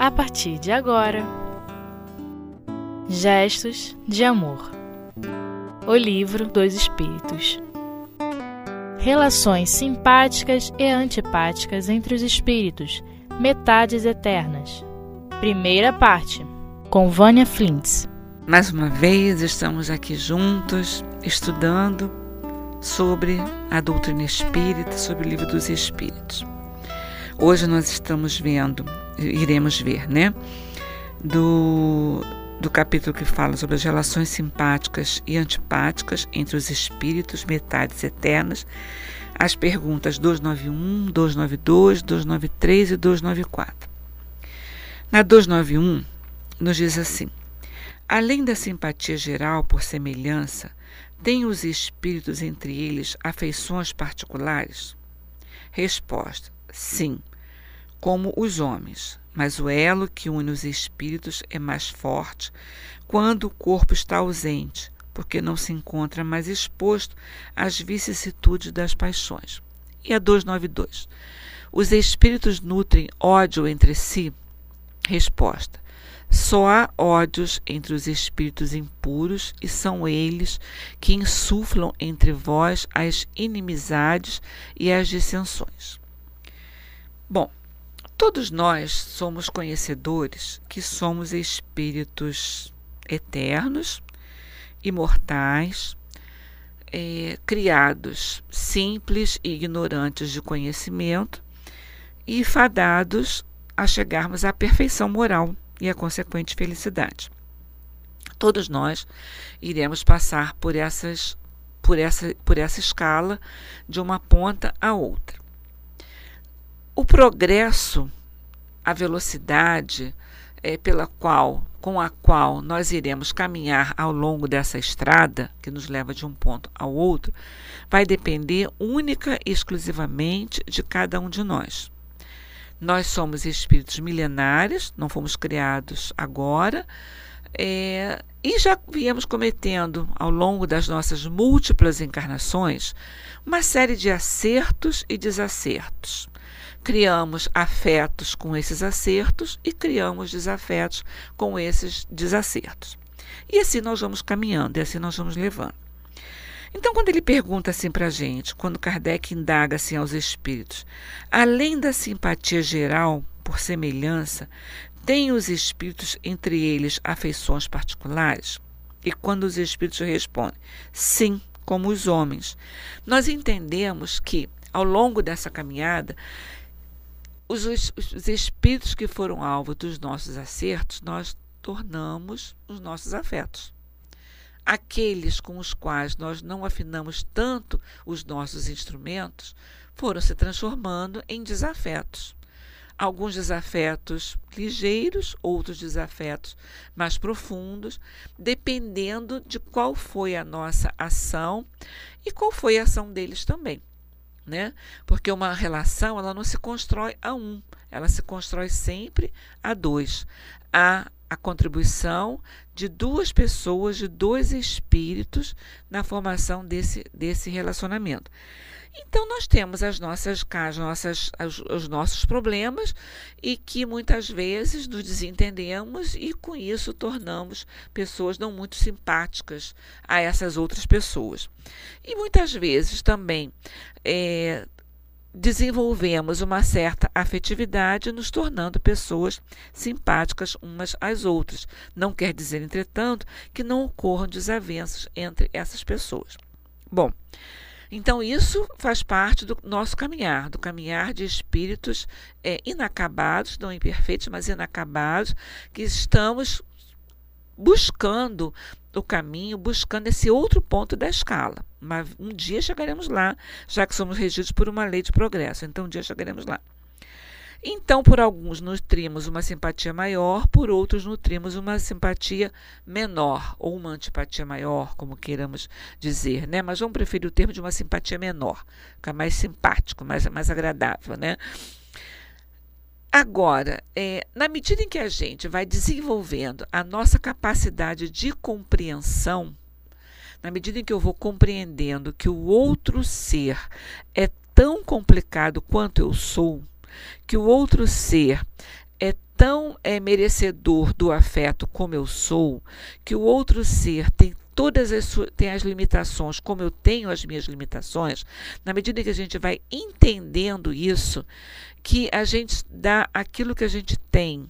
a partir de agora. Gestos de Amor O Livro dos Espíritos Relações simpáticas e antipáticas entre os espíritos, metades eternas. Primeira parte, com Vânia Flintz. Mais uma vez estamos aqui juntos, estudando sobre a doutrina espírita, sobre o livro dos Espíritos. Hoje nós estamos vendo, iremos ver, né, do, do capítulo que fala sobre as relações simpáticas e antipáticas entre os espíritos, metades eternas, as perguntas 291, 292, 293 e 294. Na 291, nos diz assim: Além da simpatia geral por semelhança, têm os espíritos entre eles afeições particulares? Resposta: Sim como os homens, mas o elo que une os espíritos é mais forte quando o corpo está ausente, porque não se encontra mais exposto às vicissitudes das paixões. E a 292. Os espíritos nutrem ódio entre si? Resposta: só há ódios entre os espíritos impuros e são eles que insuflam entre vós as inimizades e as dissensões. Bom, Todos nós somos conhecedores que somos espíritos eternos, imortais, é, criados simples e ignorantes de conhecimento e fadados a chegarmos à perfeição moral e à consequente felicidade. Todos nós iremos passar por essas por essa por essa escala de uma ponta a outra. O progresso, a velocidade é, pela qual, com a qual nós iremos caminhar ao longo dessa estrada, que nos leva de um ponto ao outro, vai depender única e exclusivamente de cada um de nós. Nós somos espíritos milenares, não fomos criados agora, é, e já viemos cometendo, ao longo das nossas múltiplas encarnações, uma série de acertos e desacertos criamos afetos com esses acertos e criamos desafetos com esses desacertos. E assim nós vamos caminhando, e assim nós vamos levando. Então, quando ele pergunta assim para a gente, quando Kardec indaga assim aos espíritos, além da simpatia geral por semelhança, têm os espíritos entre eles afeições particulares? E quando os espíritos respondem, sim, como os homens, nós entendemos que, ao longo dessa caminhada, os, os espíritos que foram alvo dos nossos acertos, nós tornamos os nossos afetos. Aqueles com os quais nós não afinamos tanto os nossos instrumentos foram se transformando em desafetos. Alguns desafetos ligeiros, outros desafetos mais profundos, dependendo de qual foi a nossa ação e qual foi a ação deles também né? Porque uma relação ela não se constrói a um, ela se constrói sempre a dois. Há a contribuição de duas pessoas, de dois espíritos na formação desse, desse relacionamento. Então nós temos as nossas as nossas os, os nossos problemas e que muitas vezes nos desentendemos e com isso tornamos pessoas não muito simpáticas a essas outras pessoas. E muitas vezes também é, desenvolvemos uma certa afetividade, nos tornando pessoas simpáticas umas às outras. Não quer dizer, entretanto, que não ocorram desavenças entre essas pessoas. Bom, então, isso faz parte do nosso caminhar, do caminhar de espíritos é, inacabados, não imperfeitos, mas inacabados, que estamos buscando o caminho, buscando esse outro ponto da escala. Mas um dia chegaremos lá, já que somos regidos por uma lei de progresso. Então, um dia chegaremos lá. Então, por alguns nutrimos uma simpatia maior, por outros nutrimos uma simpatia menor, ou uma antipatia maior, como queiramos dizer, né? Mas vamos preferir o termo de uma simpatia menor, fica mais simpático, mais, mais agradável, né? Agora, é, na medida em que a gente vai desenvolvendo a nossa capacidade de compreensão, na medida em que eu vou compreendendo que o outro ser é tão complicado quanto eu sou, que o outro ser é tão é, merecedor do afeto como eu sou, que o outro ser tem todas as tem as limitações, como eu tenho as minhas limitações, na medida que a gente vai entendendo isso, que a gente dá aquilo que a gente tem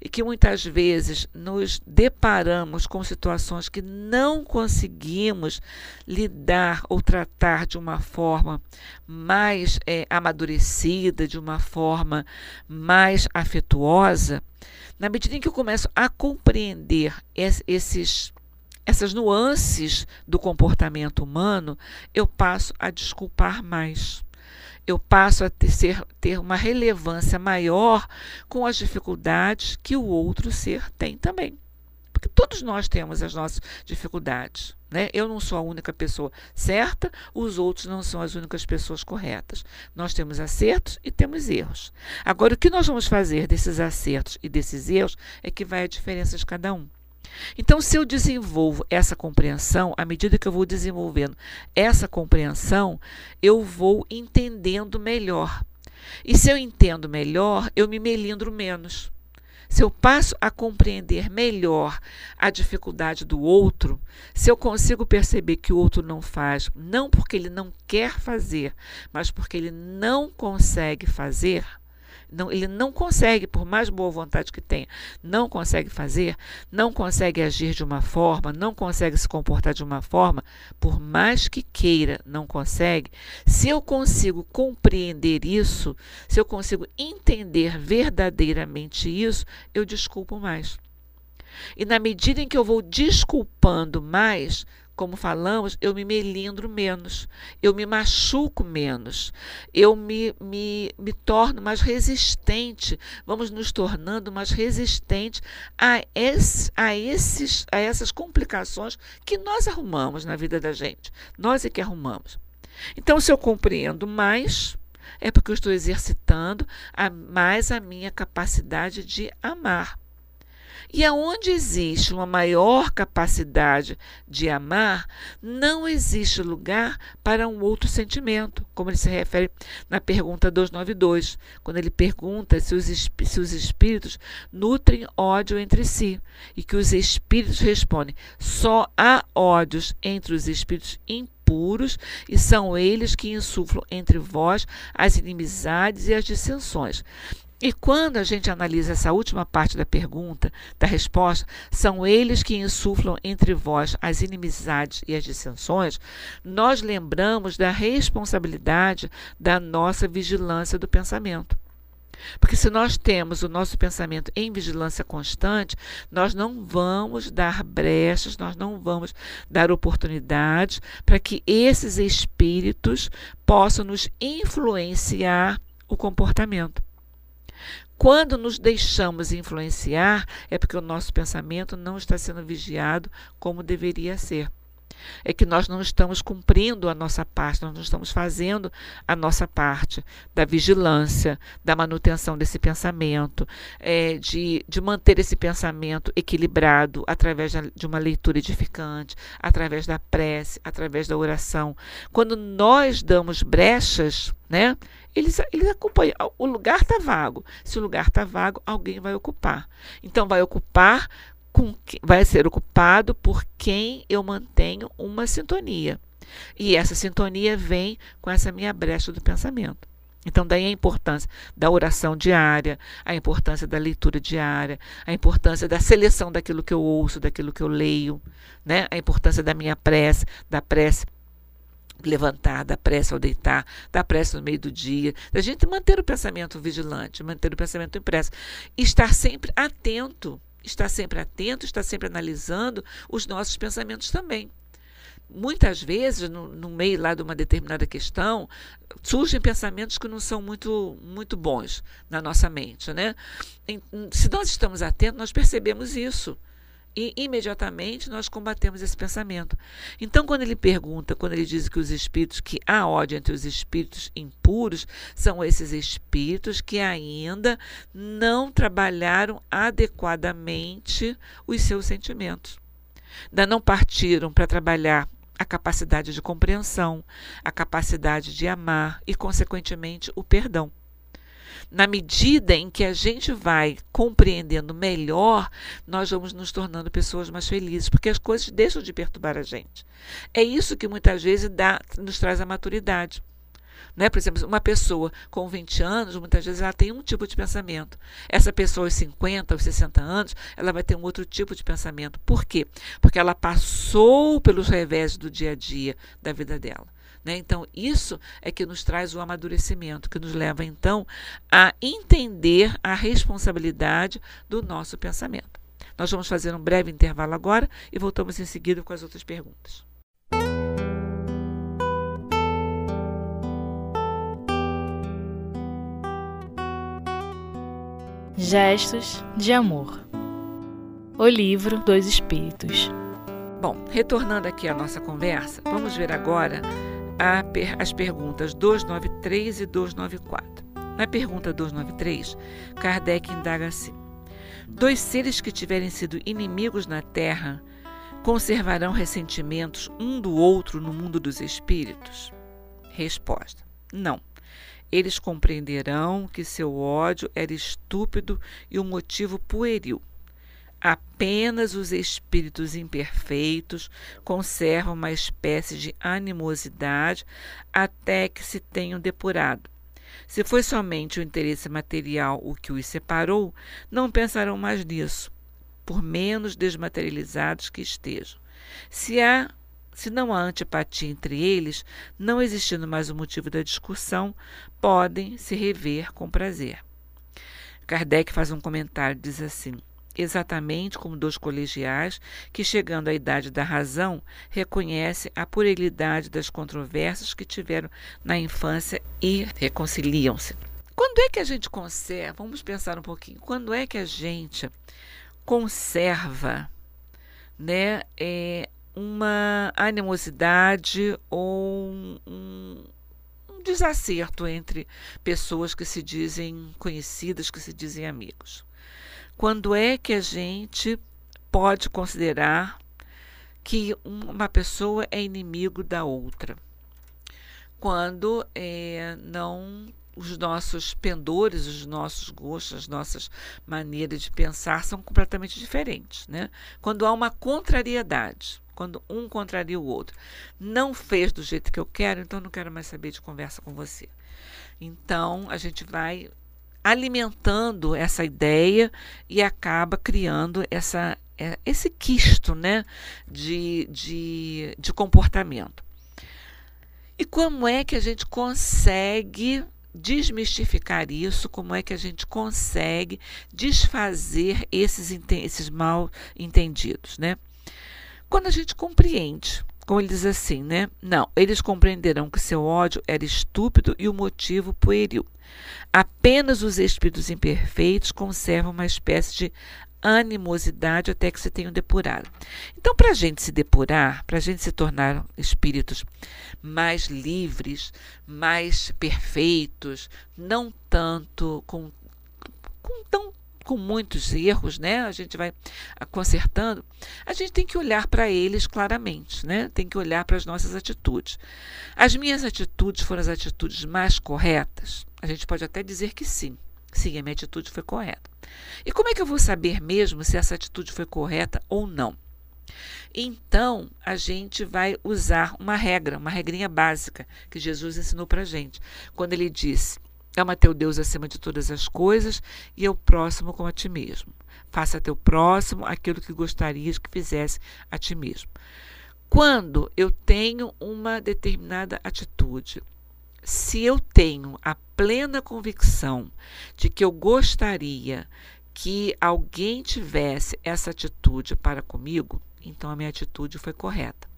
e que muitas vezes nos deparamos com situações que não conseguimos lidar ou tratar de uma forma mais é, amadurecida, de uma forma mais afetuosa, na medida em que eu começo a compreender esses essas nuances do comportamento humano, eu passo a desculpar mais. Eu passo a ter, ter uma relevância maior com as dificuldades que o outro ser tem também. Porque todos nós temos as nossas dificuldades. Né? Eu não sou a única pessoa certa, os outros não são as únicas pessoas corretas. Nós temos acertos e temos erros. Agora, o que nós vamos fazer desses acertos e desses erros é que vai a diferença de cada um. Então, se eu desenvolvo essa compreensão, à medida que eu vou desenvolvendo essa compreensão, eu vou entendendo melhor. E se eu entendo melhor, eu me melindro menos. Se eu passo a compreender melhor a dificuldade do outro, se eu consigo perceber que o outro não faz, não porque ele não quer fazer, mas porque ele não consegue fazer, não, ele não consegue, por mais boa vontade que tenha, não consegue fazer, não consegue agir de uma forma, não consegue se comportar de uma forma, por mais que queira, não consegue. Se eu consigo compreender isso, se eu consigo entender verdadeiramente isso, eu desculpo mais. E na medida em que eu vou desculpando mais, como falamos, eu me melindro menos, eu me machuco menos, eu me, me, me torno mais resistente, vamos nos tornando mais resistentes a, esse, a, esses, a essas complicações que nós arrumamos na vida da gente. Nós é que arrumamos. Então, se eu compreendo mais, é porque eu estou exercitando a, mais a minha capacidade de amar. E aonde existe uma maior capacidade de amar, não existe lugar para um outro sentimento, como ele se refere na pergunta 292, quando ele pergunta se os, se os espíritos nutrem ódio entre si, e que os espíritos respondem: só há ódios entre os espíritos impuros, e são eles que insuflam entre vós as inimizades e as dissensões. E quando a gente analisa essa última parte da pergunta, da resposta, são eles que insuflam entre vós as inimizades e as dissensões, nós lembramos da responsabilidade da nossa vigilância do pensamento. Porque se nós temos o nosso pensamento em vigilância constante, nós não vamos dar brechas, nós não vamos dar oportunidades para que esses espíritos possam nos influenciar o comportamento. Quando nos deixamos influenciar, é porque o nosso pensamento não está sendo vigiado como deveria ser. É que nós não estamos cumprindo a nossa parte, nós não estamos fazendo a nossa parte da vigilância, da manutenção desse pensamento, é, de, de manter esse pensamento equilibrado através de uma leitura edificante, através da prece, através da oração. Quando nós damos brechas, né? Eles, eles acompanham. O lugar está vago. Se o lugar está vago, alguém vai ocupar. Então, vai ocupar com vai ser ocupado por quem eu mantenho uma sintonia. E essa sintonia vem com essa minha brecha do pensamento. Então, daí a importância da oração diária, a importância da leitura diária, a importância da seleção daquilo que eu ouço, daquilo que eu leio, né? a importância da minha prece, da prece levantar, da prece ao deitar, da prece no meio do dia, da gente manter o pensamento vigilante, manter o pensamento impresso, estar sempre atento, estar sempre atento, estar sempre analisando os nossos pensamentos também. Muitas vezes, no, no meio lá de uma determinada questão, surgem pensamentos que não são muito, muito bons na nossa mente, né? Se nós estamos atentos, nós percebemos isso e imediatamente nós combatemos esse pensamento. Então, quando ele pergunta, quando ele diz que os espíritos, que há ódio entre os espíritos impuros, são esses espíritos que ainda não trabalharam adequadamente os seus sentimentos. Ainda não partiram para trabalhar a capacidade de compreensão, a capacidade de amar e, consequentemente, o perdão. Na medida em que a gente vai compreendendo melhor, nós vamos nos tornando pessoas mais felizes, porque as coisas deixam de perturbar a gente. É isso que muitas vezes dá, nos traz a maturidade. Né? Por exemplo, uma pessoa com 20 anos, muitas vezes ela tem um tipo de pensamento. Essa pessoa aos 50, aos 60 anos, ela vai ter um outro tipo de pensamento. Por quê? Porque ela passou pelos revés do dia a dia da vida dela. Né? Então, isso é que nos traz o amadurecimento, que nos leva, então, a entender a responsabilidade do nosso pensamento. Nós vamos fazer um breve intervalo agora e voltamos em seguida com as outras perguntas. Gestos de Amor O Livro dos Espíritos. Bom, retornando aqui à nossa conversa, vamos ver agora as perguntas 293 e 294. Na pergunta 293, Kardec indaga assim: Dois seres que tiverem sido inimigos na Terra conservarão ressentimentos um do outro no mundo dos espíritos? Resposta: Não eles compreenderão que seu ódio era estúpido e um motivo pueril. Apenas os espíritos imperfeitos conservam uma espécie de animosidade até que se tenham depurado. Se foi somente o interesse material o que os separou, não pensarão mais nisso, por menos desmaterializados que estejam. Se há se não há antipatia entre eles, não existindo mais o motivo da discussão, podem se rever com prazer. Kardec faz um comentário, diz assim: exatamente como dois colegiais que, chegando à idade da razão, reconhecem a puerilidade das controvérsias que tiveram na infância e reconciliam-se. Quando é que a gente conserva? Vamos pensar um pouquinho. Quando é que a gente conserva né, é, uma animosidade ou um, desacerto entre pessoas que se dizem conhecidas, que se dizem amigos. Quando é que a gente pode considerar que uma pessoa é inimigo da outra? Quando é, não os nossos pendores, os nossos gostos, as nossas maneiras de pensar são completamente diferentes. Né? Quando há uma contrariedade, quando um contraria o outro. Não fez do jeito que eu quero, então não quero mais saber de conversa com você. Então a gente vai alimentando essa ideia e acaba criando essa, é, esse quisto né, de, de, de comportamento. E como é que a gente consegue desmistificar isso, como é que a gente consegue desfazer esses, esses mal entendidos, né? Quando a gente compreende, como ele diz assim, né? Não, eles compreenderão que seu ódio era estúpido e o motivo pueril. Apenas os espíritos imperfeitos conservam uma espécie de animosidade até que se tenham depurado. Então, para a gente se depurar, para a gente se tornar espíritos mais livres, mais perfeitos, não tanto com, com tão com muitos erros, né? A gente vai consertando. A gente tem que olhar para eles claramente, né? Tem que olhar para as nossas atitudes. As minhas atitudes foram as atitudes mais corretas? A gente pode até dizer que sim. Sim, a minha atitude foi correta. E como é que eu vou saber mesmo se essa atitude foi correta ou não? Então, a gente vai usar uma regra, uma regrinha básica que Jesus ensinou para a gente. Quando ele disse: Ama teu Deus acima de todas as coisas e o próximo como a ti mesmo. Faça a teu próximo aquilo que gostarias que fizesse a ti mesmo. Quando eu tenho uma determinada atitude, se eu tenho a plena convicção de que eu gostaria que alguém tivesse essa atitude para comigo, então a minha atitude foi correta.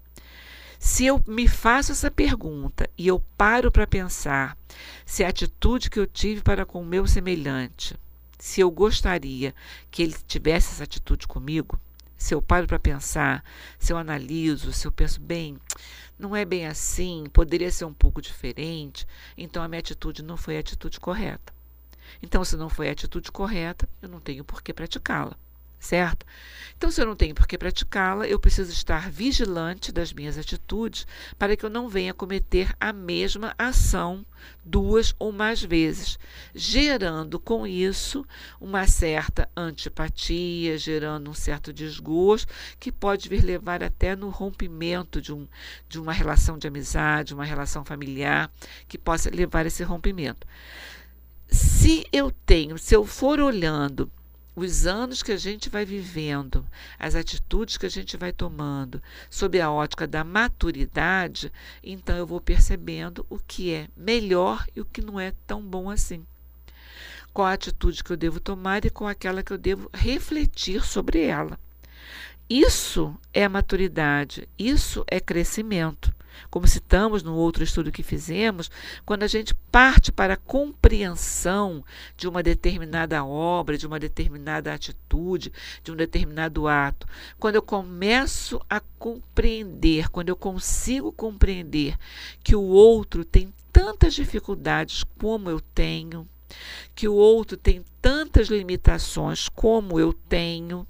Se eu me faço essa pergunta e eu paro para pensar se a atitude que eu tive para com o meu semelhante, se eu gostaria que ele tivesse essa atitude comigo, se eu paro para pensar, se eu analiso, se eu penso bem, não é bem assim, poderia ser um pouco diferente, então a minha atitude não foi a atitude correta. Então, se não foi a atitude correta, eu não tenho por que praticá-la certo? Então, se eu não tenho por que praticá-la, eu preciso estar vigilante das minhas atitudes para que eu não venha cometer a mesma ação duas ou mais vezes, gerando com isso uma certa antipatia, gerando um certo desgosto, que pode vir levar até no rompimento de, um, de uma relação de amizade, uma relação familiar, que possa levar a esse rompimento. Se eu tenho, se eu for olhando os anos que a gente vai vivendo, as atitudes que a gente vai tomando, sob a ótica da maturidade, então eu vou percebendo o que é melhor e o que não é tão bom assim. Qual a atitude que eu devo tomar e qual aquela que eu devo refletir sobre ela. Isso é maturidade, isso é crescimento. Como citamos no outro estudo que fizemos, quando a gente parte para a compreensão de uma determinada obra, de uma determinada atitude, de um determinado ato, quando eu começo a compreender, quando eu consigo compreender que o outro tem tantas dificuldades como eu tenho, que o outro tem tantas limitações como eu tenho,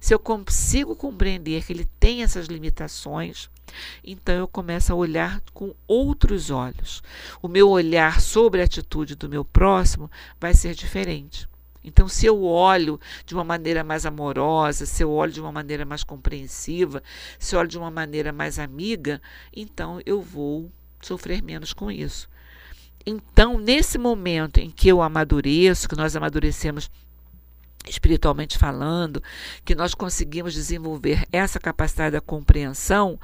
se eu consigo compreender que ele tem essas limitações, então eu começo a olhar com outros olhos. O meu olhar sobre a atitude do meu próximo vai ser diferente. Então, se eu olho de uma maneira mais amorosa, se eu olho de uma maneira mais compreensiva, se eu olho de uma maneira mais amiga, então eu vou sofrer menos com isso. Então, nesse momento em que eu amadureço, que nós amadurecemos espiritualmente falando, que nós conseguimos desenvolver essa capacidade da compreensão,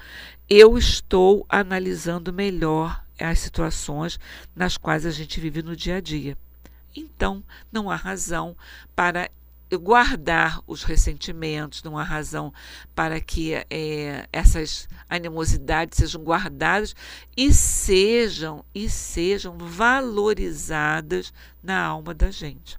eu estou analisando melhor as situações nas quais a gente vive no dia a dia. Então, não há razão para guardar os ressentimentos, não há razão para que é, essas animosidades sejam guardadas e sejam e sejam valorizadas na alma da gente.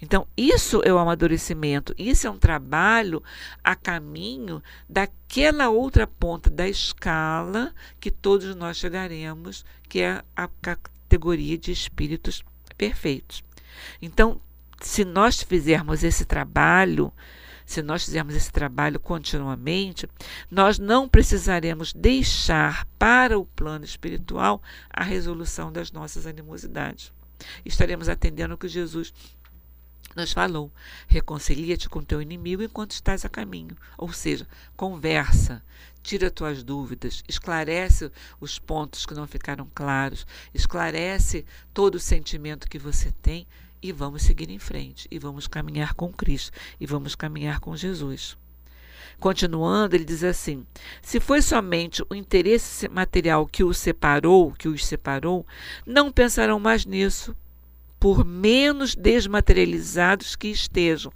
Então, isso é o amadurecimento, isso é um trabalho a caminho daquela outra ponta da escala que todos nós chegaremos, que é a categoria de espíritos perfeitos. Então, se nós fizermos esse trabalho, se nós fizermos esse trabalho continuamente, nós não precisaremos deixar para o plano espiritual a resolução das nossas animosidades. Estaremos atendendo o que Jesus nos falou: reconcilia-te com teu inimigo enquanto estás a caminho. Ou seja, conversa, tira tuas dúvidas, esclarece os pontos que não ficaram claros, esclarece todo o sentimento que você tem e vamos seguir em frente. E vamos caminhar com Cristo. E vamos caminhar com Jesus. Continuando, ele diz assim: se foi somente o interesse material que o separou, que os separou, não pensarão mais nisso, por menos desmaterializados que estejam.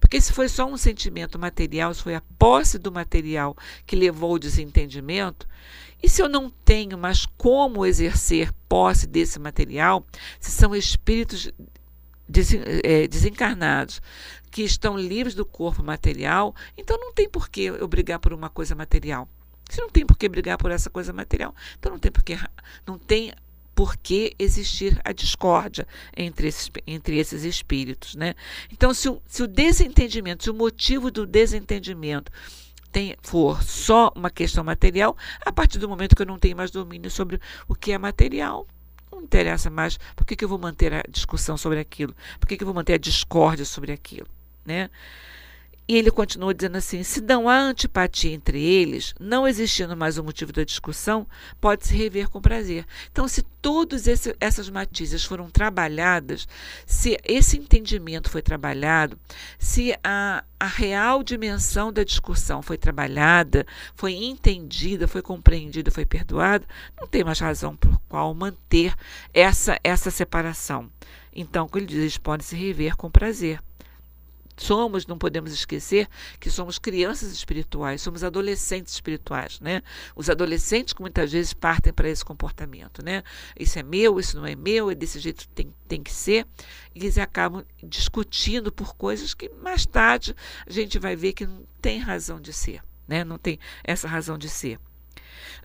Porque se foi só um sentimento material, se foi a posse do material que levou ao desentendimento, e se eu não tenho mais como exercer posse desse material, se são espíritos é, desencarnados que estão livres do corpo material, então não tem por que eu brigar por uma coisa material. Se não tem por que brigar por essa coisa material, então não tem por que não tem por que existir a discórdia entre esses, entre esses espíritos. Né? Então, se o, se o desentendimento, se o motivo do desentendimento tem, for só uma questão material, a partir do momento que eu não tenho mais domínio sobre o que é material, não interessa mais. Por que, que eu vou manter a discussão sobre aquilo? Por que, que eu vou manter a discórdia sobre aquilo? Né? E ele continua dizendo assim: se não há antipatia entre eles, não existindo mais o motivo da discussão, pode se rever com prazer. Então, se todas essas matizes foram trabalhadas, se esse entendimento foi trabalhado, se a, a real dimensão da discussão foi trabalhada, foi entendida, foi compreendida, foi perdoada, não tem mais razão por qual manter essa, essa separação. Então, como ele diz, eles podem se rever com prazer somos, não podemos esquecer que somos crianças espirituais, somos adolescentes espirituais, né? Os adolescentes que muitas vezes partem para esse comportamento, né? Isso é meu, isso não é meu, é desse jeito tem, tem que ser. E eles acabam discutindo por coisas que mais tarde a gente vai ver que não tem razão de ser, né? Não tem essa razão de ser.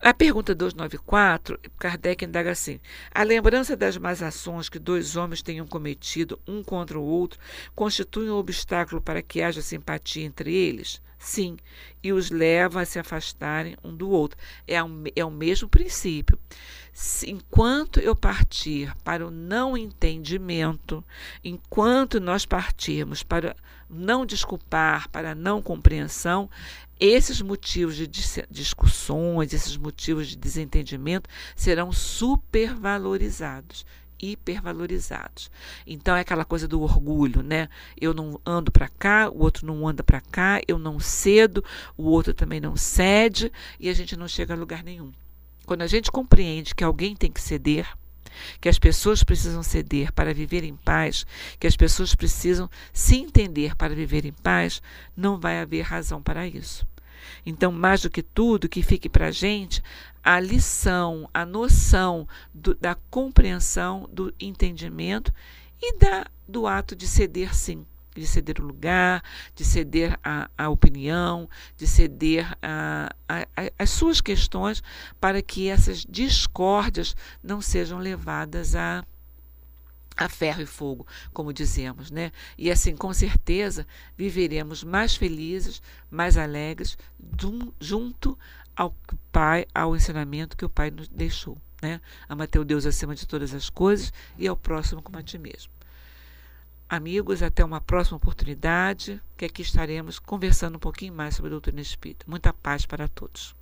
A pergunta 294, Kardec indaga assim: a lembrança das más ações que dois homens tenham cometido um contra o outro constitui um obstáculo para que haja simpatia entre eles? Sim, e os leva a se afastarem um do outro. É, um, é o mesmo princípio. Enquanto eu partir para o não entendimento, enquanto nós partirmos para não desculpar, para não compreensão, esses motivos de discussões, esses motivos de desentendimento serão supervalorizados hipervalorizados. Então é aquela coisa do orgulho, né? Eu não ando para cá, o outro não anda para cá, eu não cedo, o outro também não cede e a gente não chega a lugar nenhum. Quando a gente compreende que alguém tem que ceder, que as pessoas precisam ceder para viver em paz, que as pessoas precisam se entender para viver em paz, não vai haver razão para isso. Então, mais do que tudo, que fique para a gente a lição, a noção do, da compreensão, do entendimento e da, do ato de ceder sim. De ceder o lugar, de ceder a, a opinião, de ceder a, a, as suas questões para que essas discórdias não sejam levadas a a ferro e fogo, como dizemos, né? E assim, com certeza, viveremos mais felizes, mais alegres, junto ao Pai, ao ensinamento que o Pai nos deixou, né? Ama teu Deus acima de todas as coisas e ao próximo como a ti mesmo. Amigos, até uma próxima oportunidade, que aqui estaremos conversando um pouquinho mais sobre a doutrina espírita. Muita paz para todos.